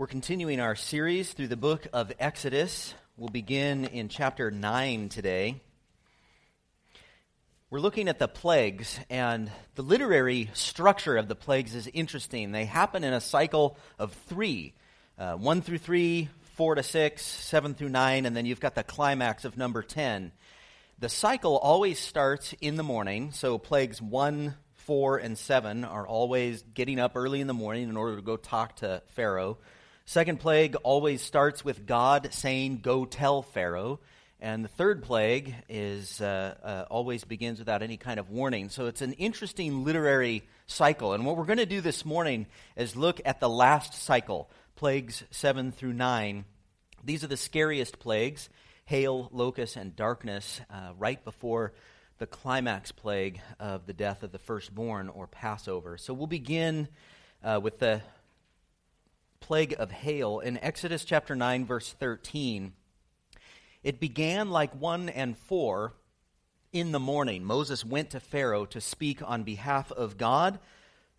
We're continuing our series through the book of Exodus. We'll begin in chapter 9 today. We're looking at the plagues, and the literary structure of the plagues is interesting. They happen in a cycle of three uh, 1 through 3, 4 to 6, 7 through 9, and then you've got the climax of number 10. The cycle always starts in the morning, so plagues 1, 4, and 7 are always getting up early in the morning in order to go talk to Pharaoh. Second plague always starts with God saying, Go tell Pharaoh. And the third plague is uh, uh, always begins without any kind of warning. So it's an interesting literary cycle. And what we're going to do this morning is look at the last cycle, plagues 7 through 9. These are the scariest plagues hail, locust, and darkness, uh, right before the climax plague of the death of the firstborn or Passover. So we'll begin uh, with the plague of hail in Exodus chapter 9, verse 13. It began like 1 and 4 in the morning. Moses went to Pharaoh to speak on behalf of God.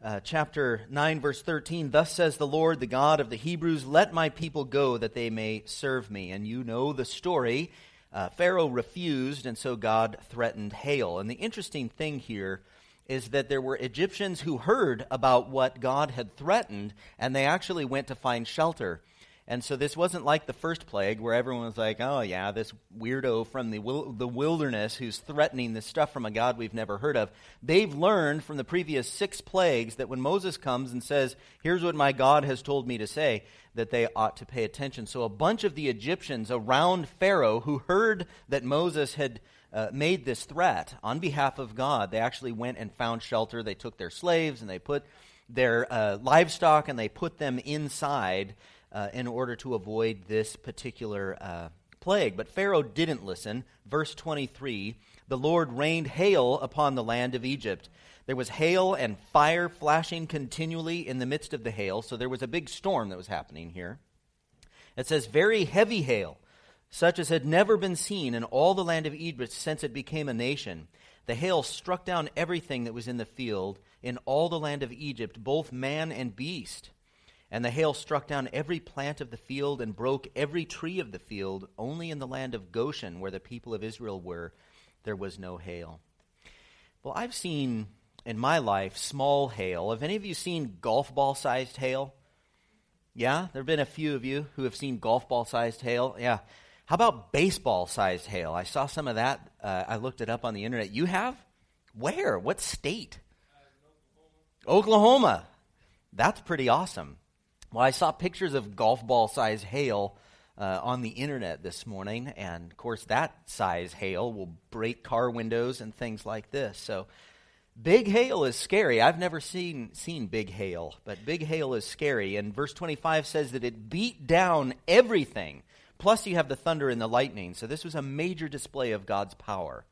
Uh, chapter 9, verse 13 Thus says the Lord, the God of the Hebrews, Let my people go that they may serve me. And you know the story. Uh, Pharaoh refused, and so God threatened hail. And the interesting thing here is that there were Egyptians who heard about what God had threatened, and they actually went to find shelter. And so this wasn't like the first plague where everyone was like, oh, yeah, this weirdo from the, wil- the wilderness who's threatening this stuff from a God we've never heard of. They've learned from the previous six plagues that when Moses comes and says, here's what my God has told me to say, that they ought to pay attention. So a bunch of the Egyptians around Pharaoh who heard that Moses had uh, made this threat on behalf of God. They actually went and found shelter. They took their slaves and they put their uh, livestock and they put them inside uh, in order to avoid this particular uh, plague. But Pharaoh didn't listen. Verse 23 The Lord rained hail upon the land of Egypt. There was hail and fire flashing continually in the midst of the hail. So there was a big storm that was happening here. It says, very heavy hail such as had never been seen in all the land of Egypt since it became a nation. The hail struck down everything that was in the field in all the land of Egypt, both man and beast. And the hail struck down every plant of the field and broke every tree of the field. Only in the land of Goshen, where the people of Israel were, there was no hail. Well, I've seen in my life small hail. Have any of you seen golf ball sized hail? Yeah, there have been a few of you who have seen golf ball sized hail. Yeah, how about baseball sized hail? I saw some of that. Uh, I looked it up on the internet. You have? Where? What state? Uh, Oklahoma. Oklahoma. That's pretty awesome. Well, I saw pictures of golf ball sized hail uh, on the internet this morning, and of course, that size hail will break car windows and things like this. So, big hail is scary. I've never seen seen big hail, but big hail is scary. And verse 25 says that it beat down everything Plus, you have the thunder and the lightning. So, this was a major display of God's power.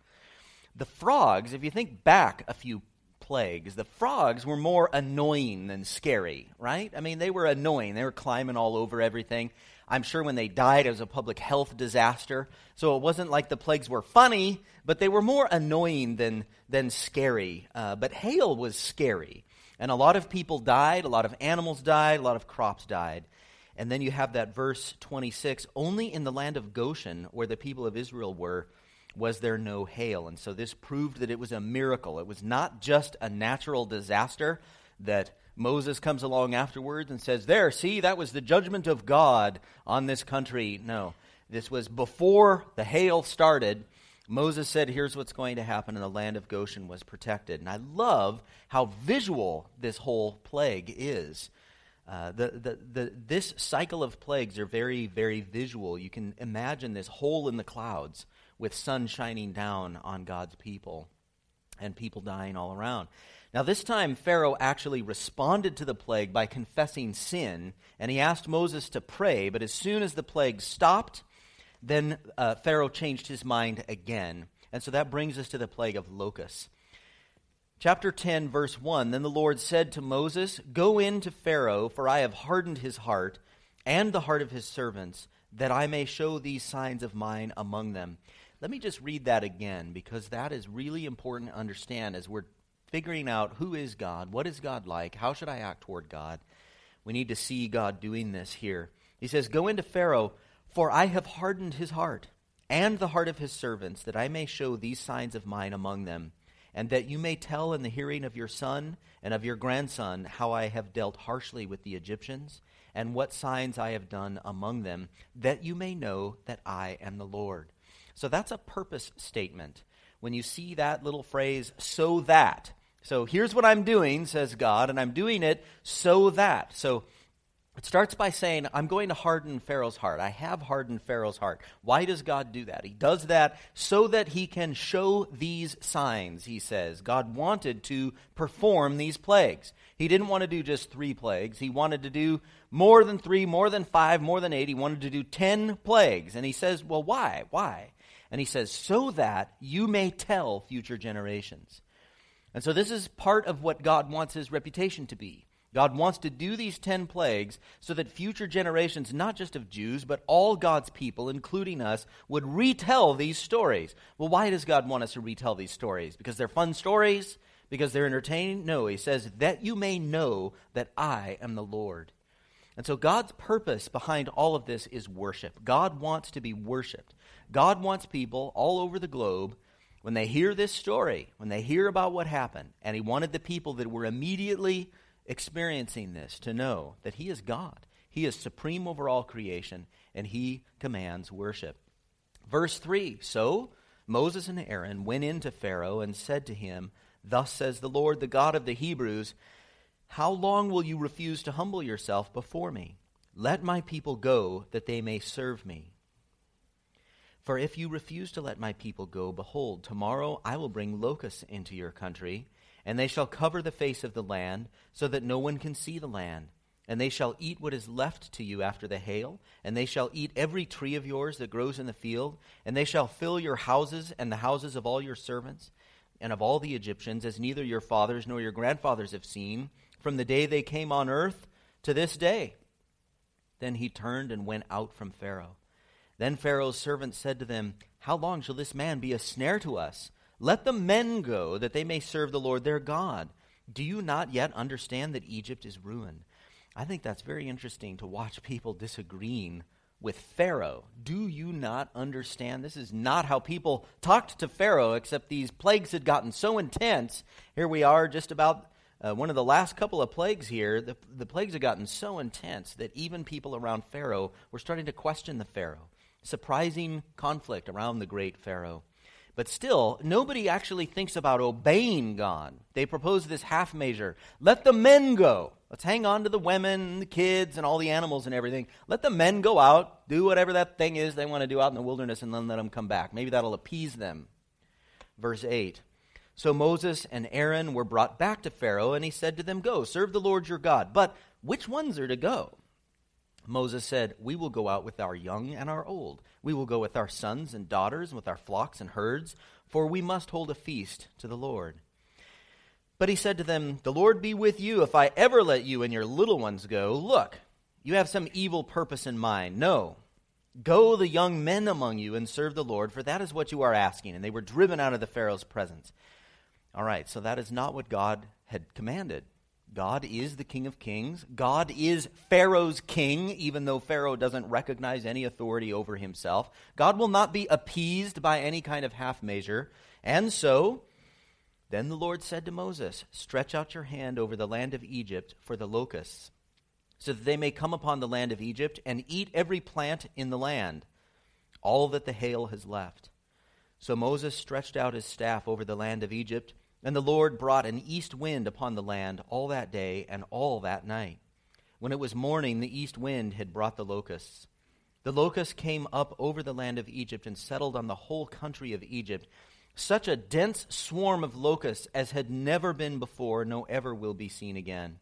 The frogs, if you think back a few plagues, the frogs were more annoying than scary, right? I mean, they were annoying. They were climbing all over everything. I'm sure when they died, it was a public health disaster. So it wasn't like the plagues were funny, but they were more annoying than, than scary. Uh, but hail was scary. And a lot of people died, a lot of animals died, a lot of crops died. And then you have that verse 26 only in the land of Goshen, where the people of Israel were, was there no hail. And so this proved that it was a miracle. It was not just a natural disaster that Moses comes along afterwards and says, There, see, that was the judgment of God on this country. No, this was before the hail started. Moses said, Here's what's going to happen, and the land of Goshen was protected. And I love how visual this whole plague is. Uh, the, the, the, this cycle of plagues are very, very visual. You can imagine this hole in the clouds with sun shining down on God's people and people dying all around. Now, this time, Pharaoh actually responded to the plague by confessing sin, and he asked Moses to pray, but as soon as the plague stopped, then uh, Pharaoh changed his mind again. And so that brings us to the plague of locusts. Chapter 10, verse 1 Then the Lord said to Moses, Go in to Pharaoh, for I have hardened his heart and the heart of his servants, that I may show these signs of mine among them. Let me just read that again, because that is really important to understand as we're figuring out who is God, what is God like, how should I act toward God. we need to see God doing this here. He says, Go into Pharaoh, for I have hardened his heart and the heart of his servants, that I may show these signs of mine among them, and that you may tell in the hearing of your son and of your grandson how I have dealt harshly with the Egyptians, and what signs I have done among them, that you may know that I am the Lord. So that's a purpose statement. When you see that little phrase, so that. So here's what I'm doing, says God, and I'm doing it so that. So it starts by saying, I'm going to harden Pharaoh's heart. I have hardened Pharaoh's heart. Why does God do that? He does that so that he can show these signs, he says. God wanted to perform these plagues. He didn't want to do just three plagues. He wanted to do more than three, more than five, more than eight. He wanted to do ten plagues. And he says, Well, why? Why? And he says, So that you may tell future generations. And so this is part of what God wants his reputation to be. God wants to do these 10 plagues so that future generations, not just of Jews, but all God's people, including us, would retell these stories. Well, why does God want us to retell these stories? Because they're fun stories? Because they're entertaining? No, he says, that you may know that I am the Lord. And so God's purpose behind all of this is worship. God wants to be worshiped. God wants people all over the globe when they hear this story, when they hear about what happened, and he wanted the people that were immediately experiencing this to know that he is God. He is supreme over all creation, and he commands worship. Verse 3 So Moses and Aaron went in to Pharaoh and said to him, Thus says the Lord, the God of the Hebrews, How long will you refuse to humble yourself before me? Let my people go, that they may serve me. For if you refuse to let my people go, behold, tomorrow I will bring locusts into your country and they shall cover the face of the land, so that no one can see the land. And they shall eat what is left to you after the hail, and they shall eat every tree of yours that grows in the field, and they shall fill your houses and the houses of all your servants, and of all the Egyptians, as neither your fathers nor your grandfathers have seen, from the day they came on earth to this day. Then he turned and went out from Pharaoh. Then Pharaoh's servants said to them, How long shall this man be a snare to us? Let the men go, that they may serve the Lord their God. Do you not yet understand that Egypt is ruined? I think that's very interesting to watch people disagreeing with Pharaoh. Do you not understand? This is not how people talked to Pharaoh, except these plagues had gotten so intense. Here we are, just about uh, one of the last couple of plagues here. The, the plagues had gotten so intense that even people around Pharaoh were starting to question the Pharaoh. Surprising conflict around the great Pharaoh. But still, nobody actually thinks about obeying God. They propose this half measure. Let the men go. Let's hang on to the women and the kids and all the animals and everything. Let the men go out, do whatever that thing is they want to do out in the wilderness, and then let them come back. Maybe that'll appease them. Verse 8. So Moses and Aaron were brought back to Pharaoh, and he said to them, Go, serve the Lord your God. But which ones are to go? Moses said, We will go out with our young and our old. We will go with our sons and daughters, and with our flocks and herds, for we must hold a feast to the Lord. But he said to them, The Lord be with you if I ever let you and your little ones go. Look, you have some evil purpose in mind. No. Go the young men among you and serve the Lord, for that is what you are asking. And they were driven out of the Pharaoh's presence. All right, so that is not what God had commanded. God is the King of Kings. God is Pharaoh's king, even though Pharaoh doesn't recognize any authority over himself. God will not be appeased by any kind of half measure. And so, then the Lord said to Moses, Stretch out your hand over the land of Egypt for the locusts, so that they may come upon the land of Egypt and eat every plant in the land, all that the hail has left. So Moses stretched out his staff over the land of Egypt and the Lord brought an east wind upon the land all that day and all that night. When it was morning, the east wind had brought the locusts. The locusts came up over the land of Egypt and settled on the whole country of Egypt. Such a dense swarm of locusts as had never been before, no ever will be seen again.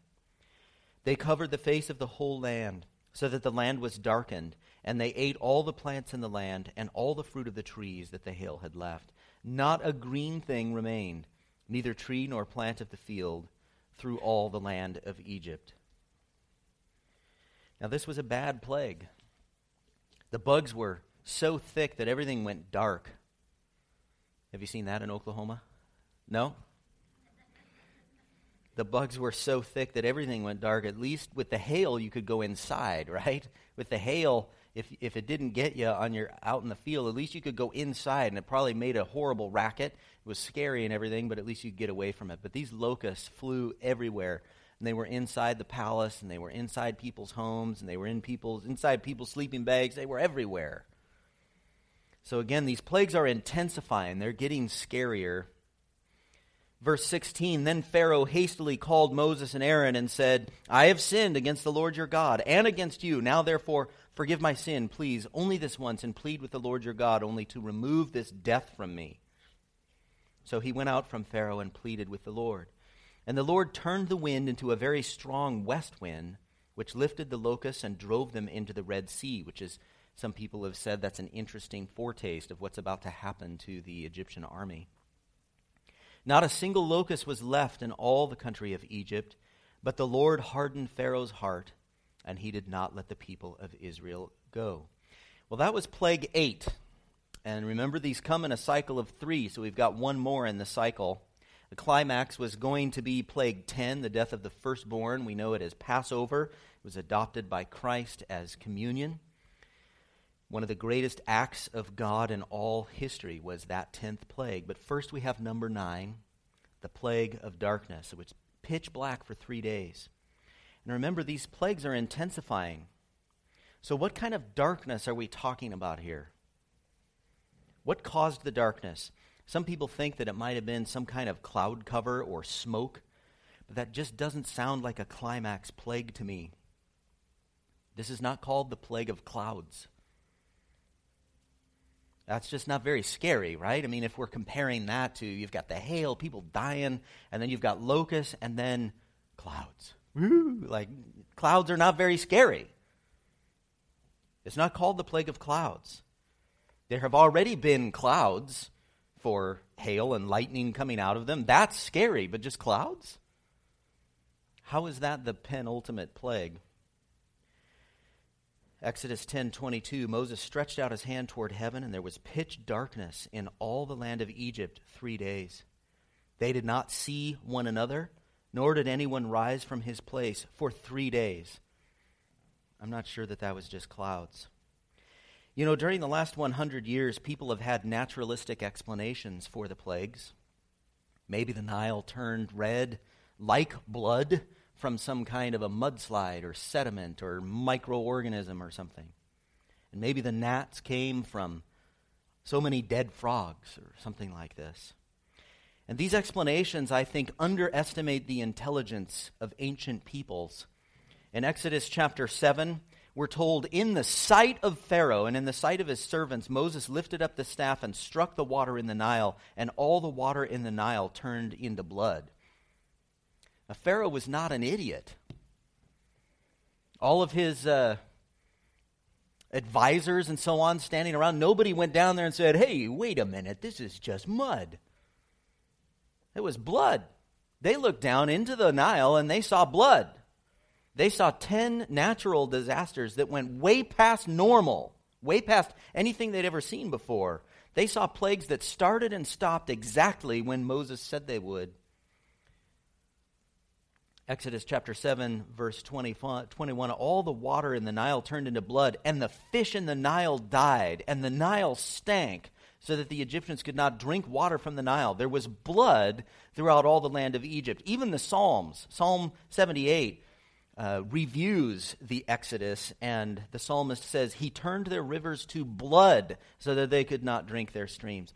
They covered the face of the whole land, so that the land was darkened, and they ate all the plants in the land and all the fruit of the trees that the hail had left. Not a green thing remained neither tree nor plant of the field, through all the land of Egypt. Now, this was a bad plague. The bugs were so thick that everything went dark. Have you seen that in Oklahoma? No? the bugs were so thick that everything went dark. At least with the hail, you could go inside, right? With the hail, if, if it didn't get you on your out in the field, at least you could go inside, and it probably made a horrible racket. It was scary and everything, but at least you could get away from it. But these locusts flew everywhere, and they were inside the palace, and they were inside people's homes, and they were in people's inside people's sleeping bags. They were everywhere. So again, these plagues are intensifying; they're getting scarier Verse 16 Then Pharaoh hastily called Moses and Aaron and said, I have sinned against the Lord your God and against you. Now, therefore, forgive my sin, please, only this once, and plead with the Lord your God only to remove this death from me. So he went out from Pharaoh and pleaded with the Lord. And the Lord turned the wind into a very strong west wind, which lifted the locusts and drove them into the Red Sea, which is, some people have said, that's an interesting foretaste of what's about to happen to the Egyptian army. Not a single locust was left in all the country of Egypt, but the Lord hardened Pharaoh's heart, and he did not let the people of Israel go. Well, that was plague eight. And remember, these come in a cycle of three, so we've got one more in the cycle. The climax was going to be plague 10, the death of the firstborn. We know it as Passover. It was adopted by Christ as communion. One of the greatest acts of God in all history was that tenth plague. But first we have number nine, the plague of darkness, which pitch black for three days. And remember, these plagues are intensifying. So, what kind of darkness are we talking about here? What caused the darkness? Some people think that it might have been some kind of cloud cover or smoke, but that just doesn't sound like a climax plague to me. This is not called the plague of clouds. That's just not very scary, right? I mean, if we're comparing that to you've got the hail, people dying, and then you've got locusts, and then clouds. Woo! Like, clouds are not very scary. It's not called the plague of clouds. There have already been clouds for hail and lightning coming out of them. That's scary, but just clouds? How is that the penultimate plague? Exodus 10:22 Moses stretched out his hand toward heaven and there was pitch darkness in all the land of Egypt 3 days. They did not see one another nor did anyone rise from his place for 3 days. I'm not sure that that was just clouds. You know, during the last 100 years people have had naturalistic explanations for the plagues. Maybe the Nile turned red like blood from some kind of a mudslide or sediment or microorganism or something. And maybe the gnats came from so many dead frogs or something like this. And these explanations, I think, underestimate the intelligence of ancient peoples. In Exodus chapter 7, we're told, In the sight of Pharaoh and in the sight of his servants, Moses lifted up the staff and struck the water in the Nile, and all the water in the Nile turned into blood. Now, Pharaoh was not an idiot. All of his uh, advisors and so on standing around, nobody went down there and said, Hey, wait a minute, this is just mud. It was blood. They looked down into the Nile and they saw blood. They saw 10 natural disasters that went way past normal, way past anything they'd ever seen before. They saw plagues that started and stopped exactly when Moses said they would. Exodus chapter 7, verse 20, 21 All the water in the Nile turned into blood, and the fish in the Nile died, and the Nile stank, so that the Egyptians could not drink water from the Nile. There was blood throughout all the land of Egypt. Even the Psalms, Psalm 78, uh, reviews the Exodus, and the psalmist says, He turned their rivers to blood so that they could not drink their streams.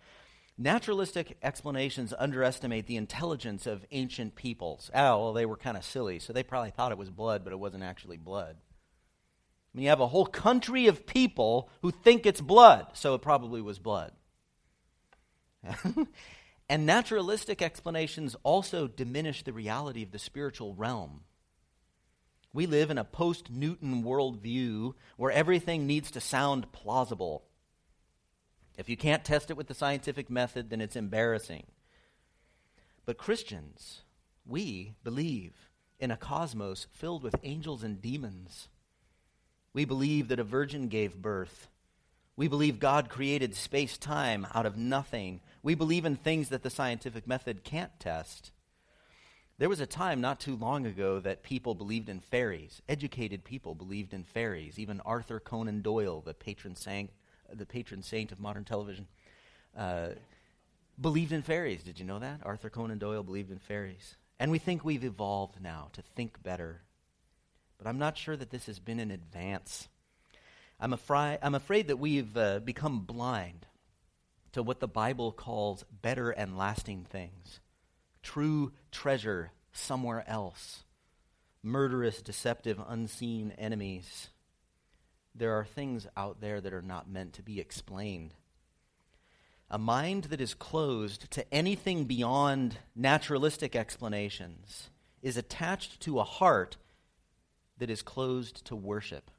Naturalistic explanations underestimate the intelligence of ancient peoples. Oh, well, they were kind of silly, so they probably thought it was blood, but it wasn't actually blood. I mean, you have a whole country of people who think it's blood, so it probably was blood. and naturalistic explanations also diminish the reality of the spiritual realm. We live in a post Newton worldview where everything needs to sound plausible. If you can't test it with the scientific method, then it's embarrassing. But Christians, we believe in a cosmos filled with angels and demons. We believe that a virgin gave birth. We believe God created space time out of nothing. We believe in things that the scientific method can't test. There was a time not too long ago that people believed in fairies. Educated people believed in fairies. Even Arthur Conan Doyle, the patron saint, the patron saint of modern television, uh, believed in fairies. Did you know that? Arthur Conan Doyle believed in fairies. And we think we've evolved now to think better. But I'm not sure that this has been an advance. I'm, I'm afraid that we've uh, become blind to what the Bible calls better and lasting things true treasure somewhere else, murderous, deceptive, unseen enemies. There are things out there that are not meant to be explained. A mind that is closed to anything beyond naturalistic explanations is attached to a heart that is closed to worship.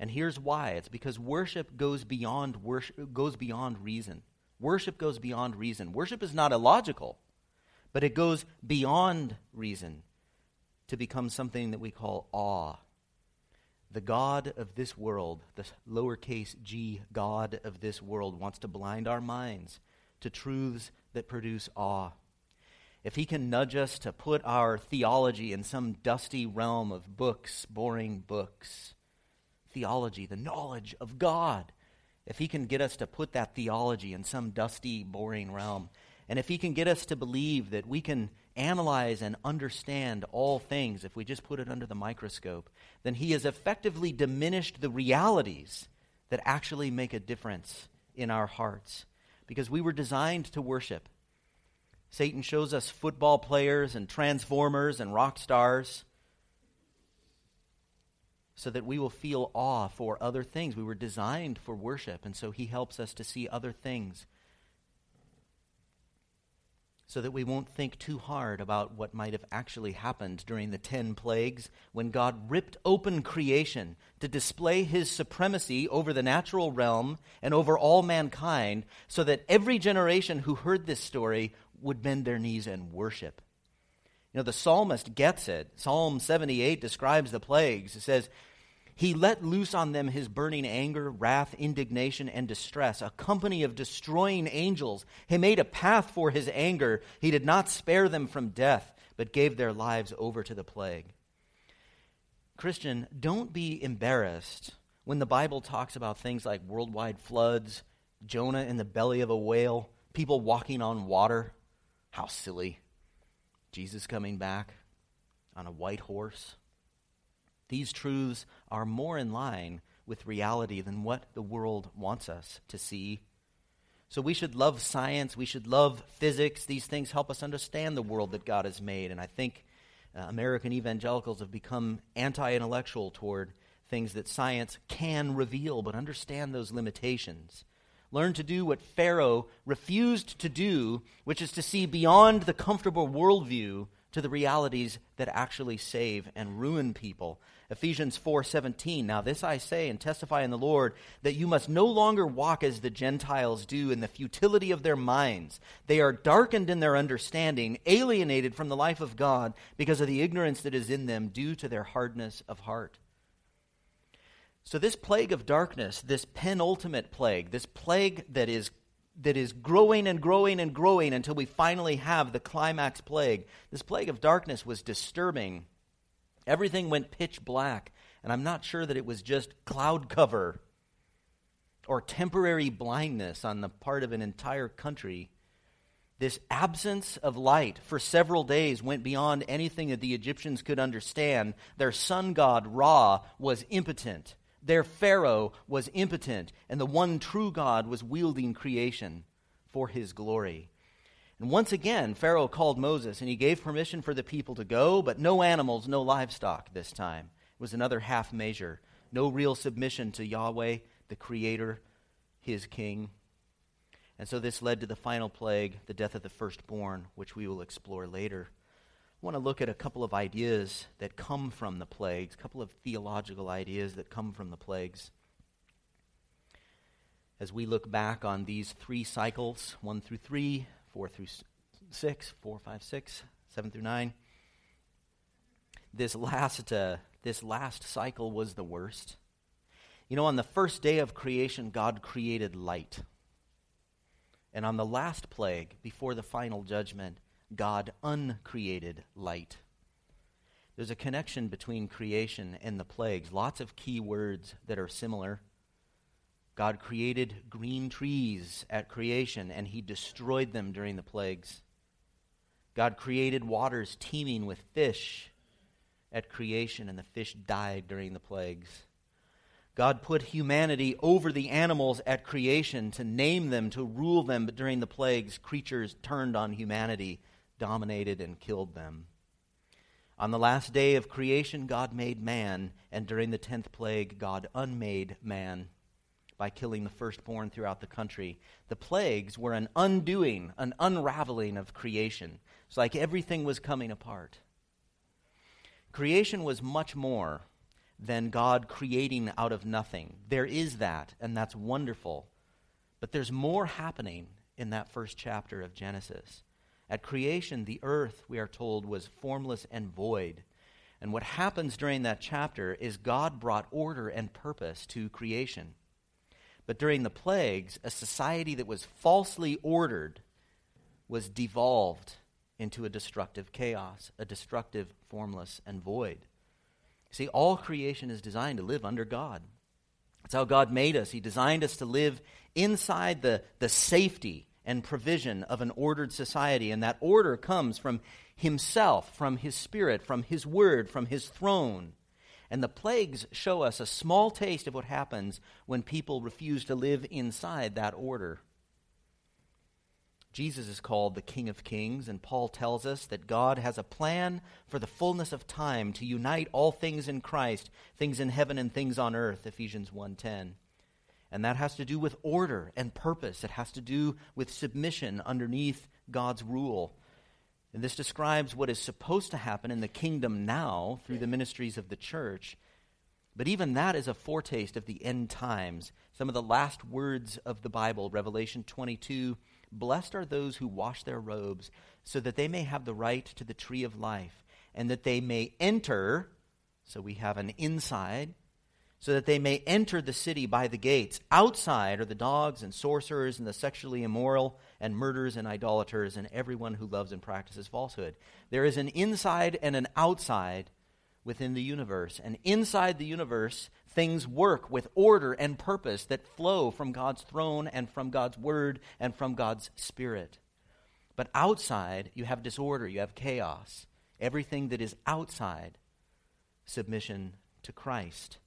And here's why. It's because worship goes beyond worship goes beyond reason. Worship goes beyond reason. Worship is not illogical, but it goes beyond reason to become something that we call awe the God of this world, the lowercase g God of this world, wants to blind our minds to truths that produce awe. If he can nudge us to put our theology in some dusty realm of books, boring books, theology, the knowledge of God, if he can get us to put that theology in some dusty, boring realm, and if he can get us to believe that we can analyze and understand all things if we just put it under the microscope, then he has effectively diminished the realities that actually make a difference in our hearts. Because we were designed to worship. Satan shows us football players and transformers and rock stars so that we will feel awe for other things. We were designed for worship, and so he helps us to see other things so that we won't think too hard about what might have actually happened during the ten plagues when God ripped open creation to display his supremacy over the natural realm and over all mankind, so that every generation who heard this story would bend their knees and worship. You know, the psalmist gets it. Psalm 78 describes the plagues. It says, he let loose on them his burning anger, wrath, indignation, and distress, a company of destroying angels. He made a path for his anger. He did not spare them from death, but gave their lives over to the plague. Christian, don't be embarrassed when the Bible talks about things like worldwide floods, Jonah in the belly of a whale, people walking on water. How silly. Jesus coming back on a white horse. These truths are more in line with reality than what the world wants us to see. So we should love science, we should love physics. These things help us understand the world that God has made. And I think uh, American evangelicals have become anti intellectual toward things that science can reveal, but understand those limitations. Learn to do what Pharaoh refused to do, which is to see beyond the comfortable worldview to the realities that actually save and ruin people. Ephesians 4:17 Now this I say and testify in the Lord that you must no longer walk as the Gentiles do in the futility of their minds. They are darkened in their understanding, alienated from the life of God because of the ignorance that is in them due to their hardness of heart. So this plague of darkness, this penultimate plague, this plague that is that is growing and growing and growing until we finally have the climax plague. This plague of darkness was disturbing. Everything went pitch black, and I'm not sure that it was just cloud cover or temporary blindness on the part of an entire country. This absence of light for several days went beyond anything that the Egyptians could understand. Their sun god, Ra, was impotent. Their Pharaoh was impotent, and the one true God was wielding creation for his glory. And once again, Pharaoh called Moses, and he gave permission for the people to go, but no animals, no livestock this time. It was another half measure. No real submission to Yahweh, the Creator, his King. And so this led to the final plague, the death of the firstborn, which we will explore later. I want to look at a couple of ideas that come from the plagues, a couple of theological ideas that come from the plagues. As we look back on these three cycles 1 through 3, 4 through 6, 4, 5, 6, 7 through 9, this last, uh, this last cycle was the worst. You know, on the first day of creation, God created light. And on the last plague, before the final judgment, God uncreated light. There's a connection between creation and the plagues. Lots of key words that are similar. God created green trees at creation, and he destroyed them during the plagues. God created waters teeming with fish at creation, and the fish died during the plagues. God put humanity over the animals at creation to name them, to rule them, but during the plagues, creatures turned on humanity, dominated, and killed them. On the last day of creation, God made man, and during the tenth plague, God unmade man by killing the firstborn throughout the country. The plagues were an undoing, an unraveling of creation. It's like everything was coming apart. Creation was much more than God creating out of nothing. There is that, and that's wonderful. But there's more happening in that first chapter of Genesis. At creation, the earth, we are told, was formless and void. And what happens during that chapter is God brought order and purpose to creation. But during the plagues, a society that was falsely ordered was devolved into a destructive chaos, a destructive, formless, and void. See, all creation is designed to live under God. That's how God made us. He designed us to live inside the, the safety and provision of an ordered society. And that order comes from Himself, from His Spirit, from His Word, from His throne. And the plagues show us a small taste of what happens when people refuse to live inside that order. Jesus is called the King of Kings, and Paul tells us that God has a plan for the fullness of time to unite all things in Christ, things in heaven and things on earth, Ephesians 1:10. And that has to do with order and purpose. It has to do with submission underneath God's rule. And this describes what is supposed to happen in the kingdom now through the ministries of the church. But even that is a foretaste of the end times. Some of the last words of the Bible, Revelation 22 Blessed are those who wash their robes, so that they may have the right to the tree of life, and that they may enter. So we have an inside so that they may enter the city by the gates. Outside are the dogs and sorcerers and the sexually immoral and murderers and idolaters and everyone who loves and practices falsehood. There is an inside and an outside within the universe. And inside the universe, things work with order and purpose that flow from God's throne and from God's word and from God's spirit. But outside, you have disorder, you have chaos. Everything that is outside submission to Christ.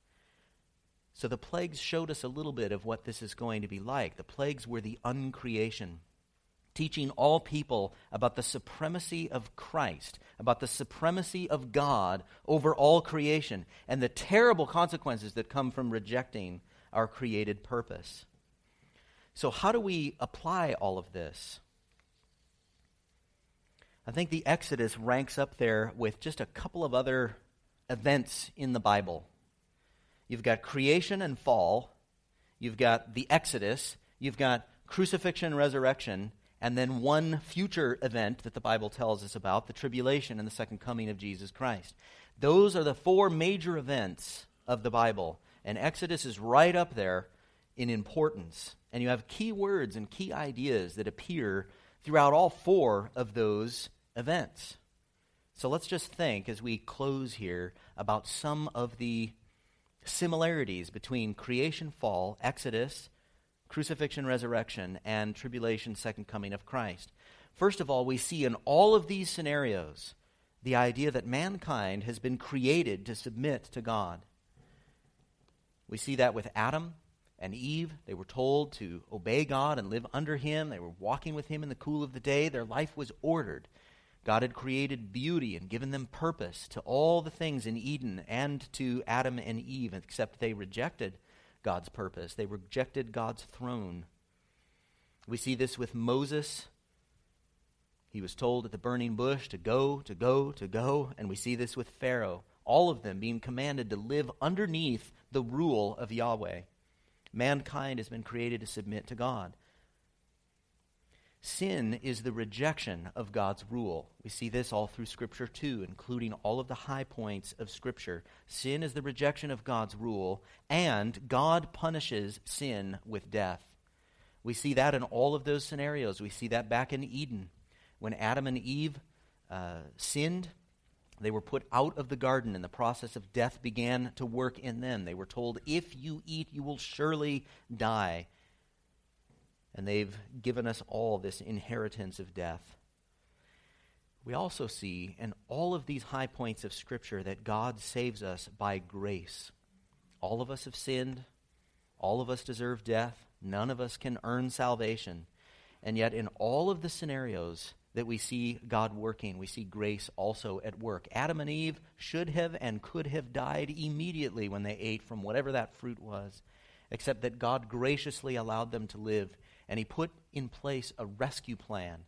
So the plagues showed us a little bit of what this is going to be like. The plagues were the uncreation, teaching all people about the supremacy of Christ, about the supremacy of God over all creation, and the terrible consequences that come from rejecting our created purpose. So, how do we apply all of this? I think the Exodus ranks up there with just a couple of other events in the Bible You've got creation and fall. You've got the Exodus. You've got crucifixion and resurrection. And then one future event that the Bible tells us about the tribulation and the second coming of Jesus Christ. Those are the four major events of the Bible. And Exodus is right up there in importance. And you have key words and key ideas that appear throughout all four of those events. So let's just think as we close here about some of the similarities between creation, fall, Exodus, crucifixion, resurrection, and tribulation, second coming of Christ. First of all, we see in all of these scenarios the idea that mankind has been created to submit to God. We see that with Adam and Eve. They were told to obey God and live under Him. They were walking with Him in the cool of the day. Their life was ordered. God had created beauty and given them purpose to all the things in Eden and to Adam and Eve, except they rejected God's purpose. They rejected God's throne. We see this with Moses. He was told at the burning bush to go, to go, to go. And we see this with Pharaoh. All of them being commanded to live underneath the rule of Yahweh. Mankind has been created to submit to God. Sin is the rejection of God's rule. We see this all through Scripture, too, including all of the high points of Scripture. Sin is the rejection of God's rule, and God punishes sin with death. We see that in all of those scenarios. We see that back in Eden. when Adam and Eve uh, sinned, they were put out of the garden, and the process of death began to work in them. They were told, If you eat, you will surely die. And they've given us all this inheritance of death. We also see in all of these high points of Scripture that God saves us by grace. All of us have sinned. All of us deserve death. None of us can earn salvation. And yet, in all of the scenarios that we see God working, we see grace also at work. Adam and Eve should have and could have died immediately when they ate from whatever that fruit was, except that God graciously allowed them to live, and He put in place a rescue plan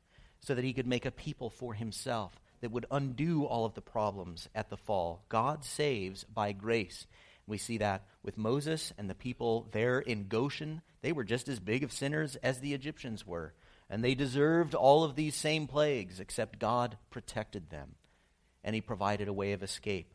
so that He could make a people for Himself that would undo all of the problems at the fall. God saves by grace. We see that with Moses and the people there in Goshen. They were just as big of sinners as the Egyptians were. And they deserved all of these same plagues, except God protected them. And He provided a way of escape.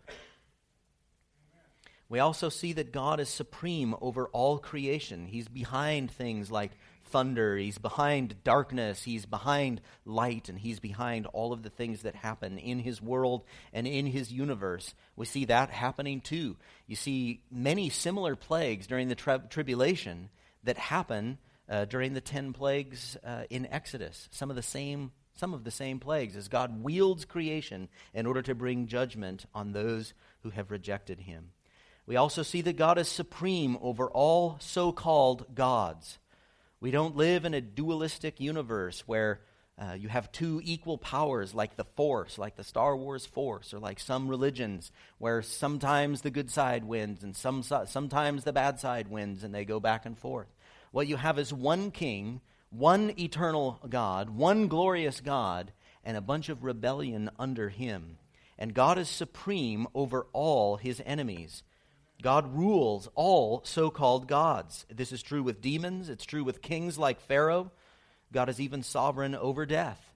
We also see that God is supreme over all creation. He's behind things like thunder, He's behind darkness, He's behind light, and He's behind all of the things that happen in His world and in His universe. We see that happening too. You see many similar plagues during the tri- tribulation that happen uh, during the ten plagues uh, in Exodus. Some of the same some of the same plagues as God wields creation in order to bring judgment on those who have rejected him. We also see that God is supreme over all so called gods. We don't live in a dualistic universe where uh, you have two equal powers like the Force, like the Star Wars Force, or like some religions where sometimes the good side wins and some, sometimes the bad side wins and they go back and forth. What you have is one king, one eternal God, one glorious God, and a bunch of rebellion under him. And God is supreme over all his enemies. God rules all so called gods. This is true with demons, it's true with kings like Pharaoh. God is even sovereign over death.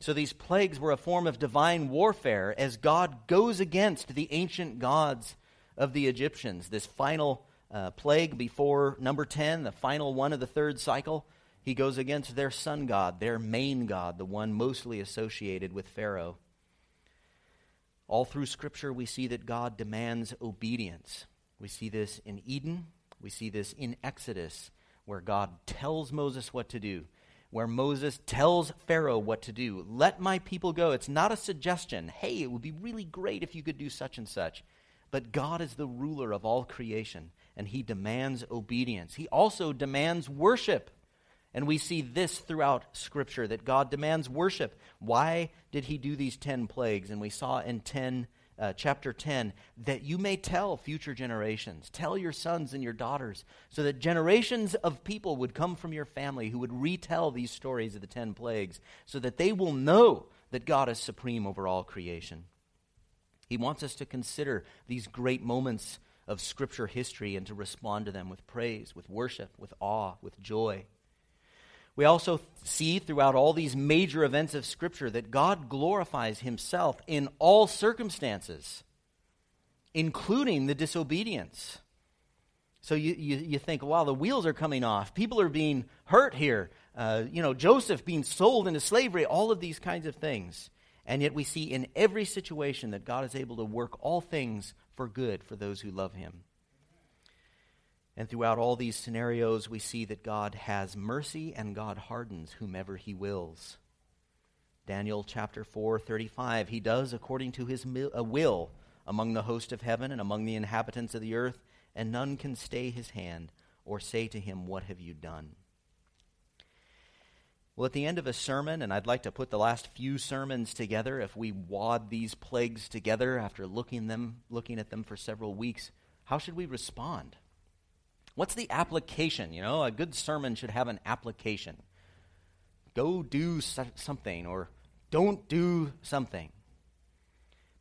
So these plagues were a form of divine warfare as God goes against the ancient gods of the Egyptians. This final uh, plague before number 10, the final one of the third cycle, he goes against their sun god, their main god, the one mostly associated with Pharaoh. All through Scripture, we see that God demands obedience. We see this in Eden. We see this in Exodus, where God tells Moses what to do, where Moses tells Pharaoh what to do. Let my people go. It's not a suggestion. Hey, it would be really great if you could do such and such. But God is the ruler of all creation, and he demands obedience. He also demands worship. And we see this throughout Scripture that God demands worship. Why did he do these 10 plagues? And we saw in 10 uh, chapter 10, that you may tell future generations, tell your sons and your daughters, so that generations of people would come from your family who would retell these stories of the 10 plagues, so that they will know that God is supreme over all creation. He wants us to consider these great moments of Scripture history and to respond to them with praise, with worship, with awe, with joy. We also see throughout all these major events of Scripture that God glorifies Himself in all circumstances, including the disobedience. So you, you, you, think, wow, the wheels are coming off. People are being hurt here. Uh, you know, Joseph being sold into slavery, all of these kinds of things. And yet we see in every situation that God is able to work all things for good for those who love Him. And throughout all these scenarios, we see that God has mercy and God hardens whomever he wills. Daniel chapter 4, 35, he does according to his will among the host of heaven and among the inhabitants of the earth, and none can stay his hand or say to him, What have you done? Well, at the end of a sermon, and I'd like to put the last few sermons together, if we wad these plagues together after looking, them, looking at them for several weeks, how should we respond? What's the application? You know, a good sermon should have an application. Go do something or don't do something.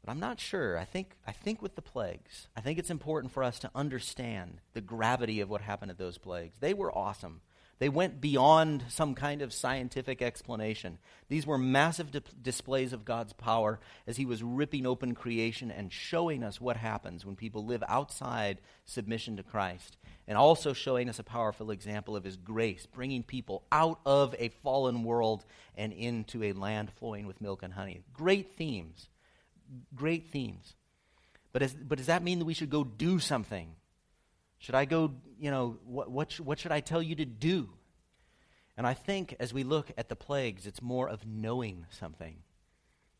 But I'm not sure. I think, I think with the plagues, I think it's important for us to understand the gravity of what happened at those plagues. They were awesome, They went beyond some kind of scientific explanation. These were massive di- displays of God's power as He was ripping open creation and showing us what happens when people live outside submission to Christ, and also showing us a powerful example of His grace, bringing people out of a fallen world and into a land flowing with milk and honey. Great themes. Great themes. But, as, but does that mean that we should go do something? Should I go, you know, what, what, what should I tell you to do? And I think as we look at the plagues, it's more of knowing something,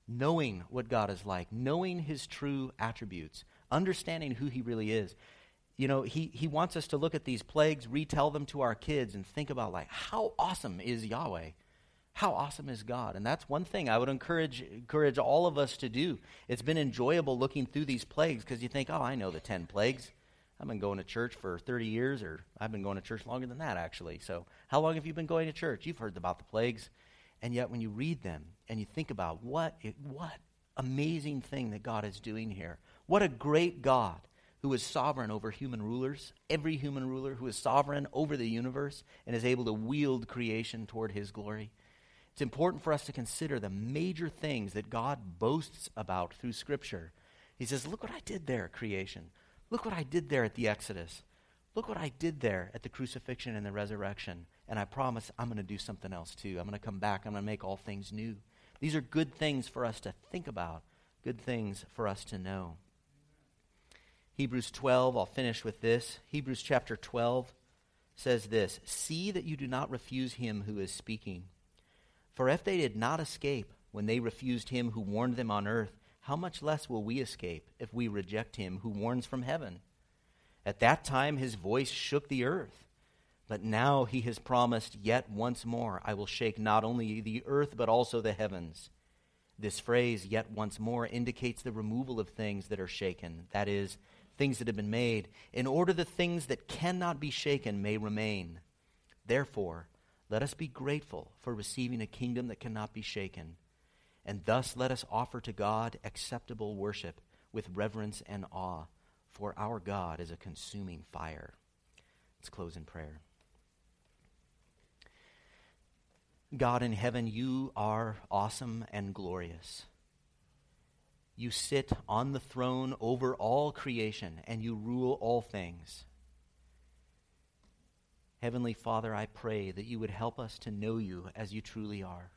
knowing what God is like, knowing his true attributes, understanding who he really is. You know, he, he wants us to look at these plagues, retell them to our kids, and think about, like, how awesome is Yahweh? How awesome is God? And that's one thing I would encourage, encourage all of us to do. It's been enjoyable looking through these plagues because you think, oh, I know the 10 plagues. I've been going to church for 30 years, or I've been going to church longer than that, actually. So, how long have you been going to church? You've heard about the plagues. And yet, when you read them and you think about what, it, what amazing thing that God is doing here, what a great God who is sovereign over human rulers, every human ruler who is sovereign over the universe and is able to wield creation toward his glory. It's important for us to consider the major things that God boasts about through Scripture. He says, Look what I did there, creation. Look what I did there at the Exodus. Look what I did there at the crucifixion and the resurrection. And I promise I'm going to do something else too. I'm going to come back. I'm going to make all things new. These are good things for us to think about, good things for us to know. Hebrews 12, I'll finish with this. Hebrews chapter 12 says this See that you do not refuse him who is speaking. For if they did not escape when they refused him who warned them on earth, how much less will we escape if we reject him who warns from heaven? At that time his voice shook the earth. But now he has promised, Yet once more I will shake not only the earth, but also the heavens. This phrase, yet once more, indicates the removal of things that are shaken, that is, things that have been made, in order the things that cannot be shaken may remain. Therefore, let us be grateful for receiving a kingdom that cannot be shaken and thus let us offer to God acceptable worship with reverence and awe, for our God is a consuming fire. Let's close in prayer. God in heaven, you are awesome and glorious. You sit on the throne over all creation, and you rule all things. Heavenly Father, I pray that you would help us to know you as you truly are.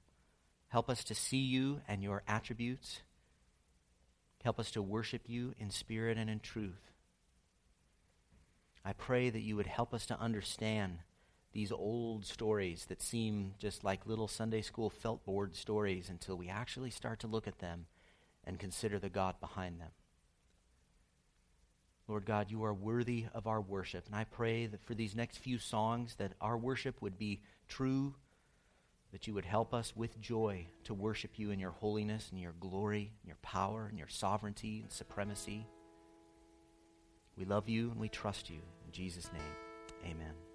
Help us to see you and your attributes. Help us to worship you in spirit and in truth. I pray that you would help us to understand these old stories that seem just like little Sunday school felt board stories until we actually start to look at them and consider the God behind them. Lord God, you are worthy of our worship. And I pray that for these next few songs that our worship would be true that you would help us with joy to worship you in your holiness and your glory and your power and your sovereignty and supremacy. We love you and we trust you. In Jesus' name, amen.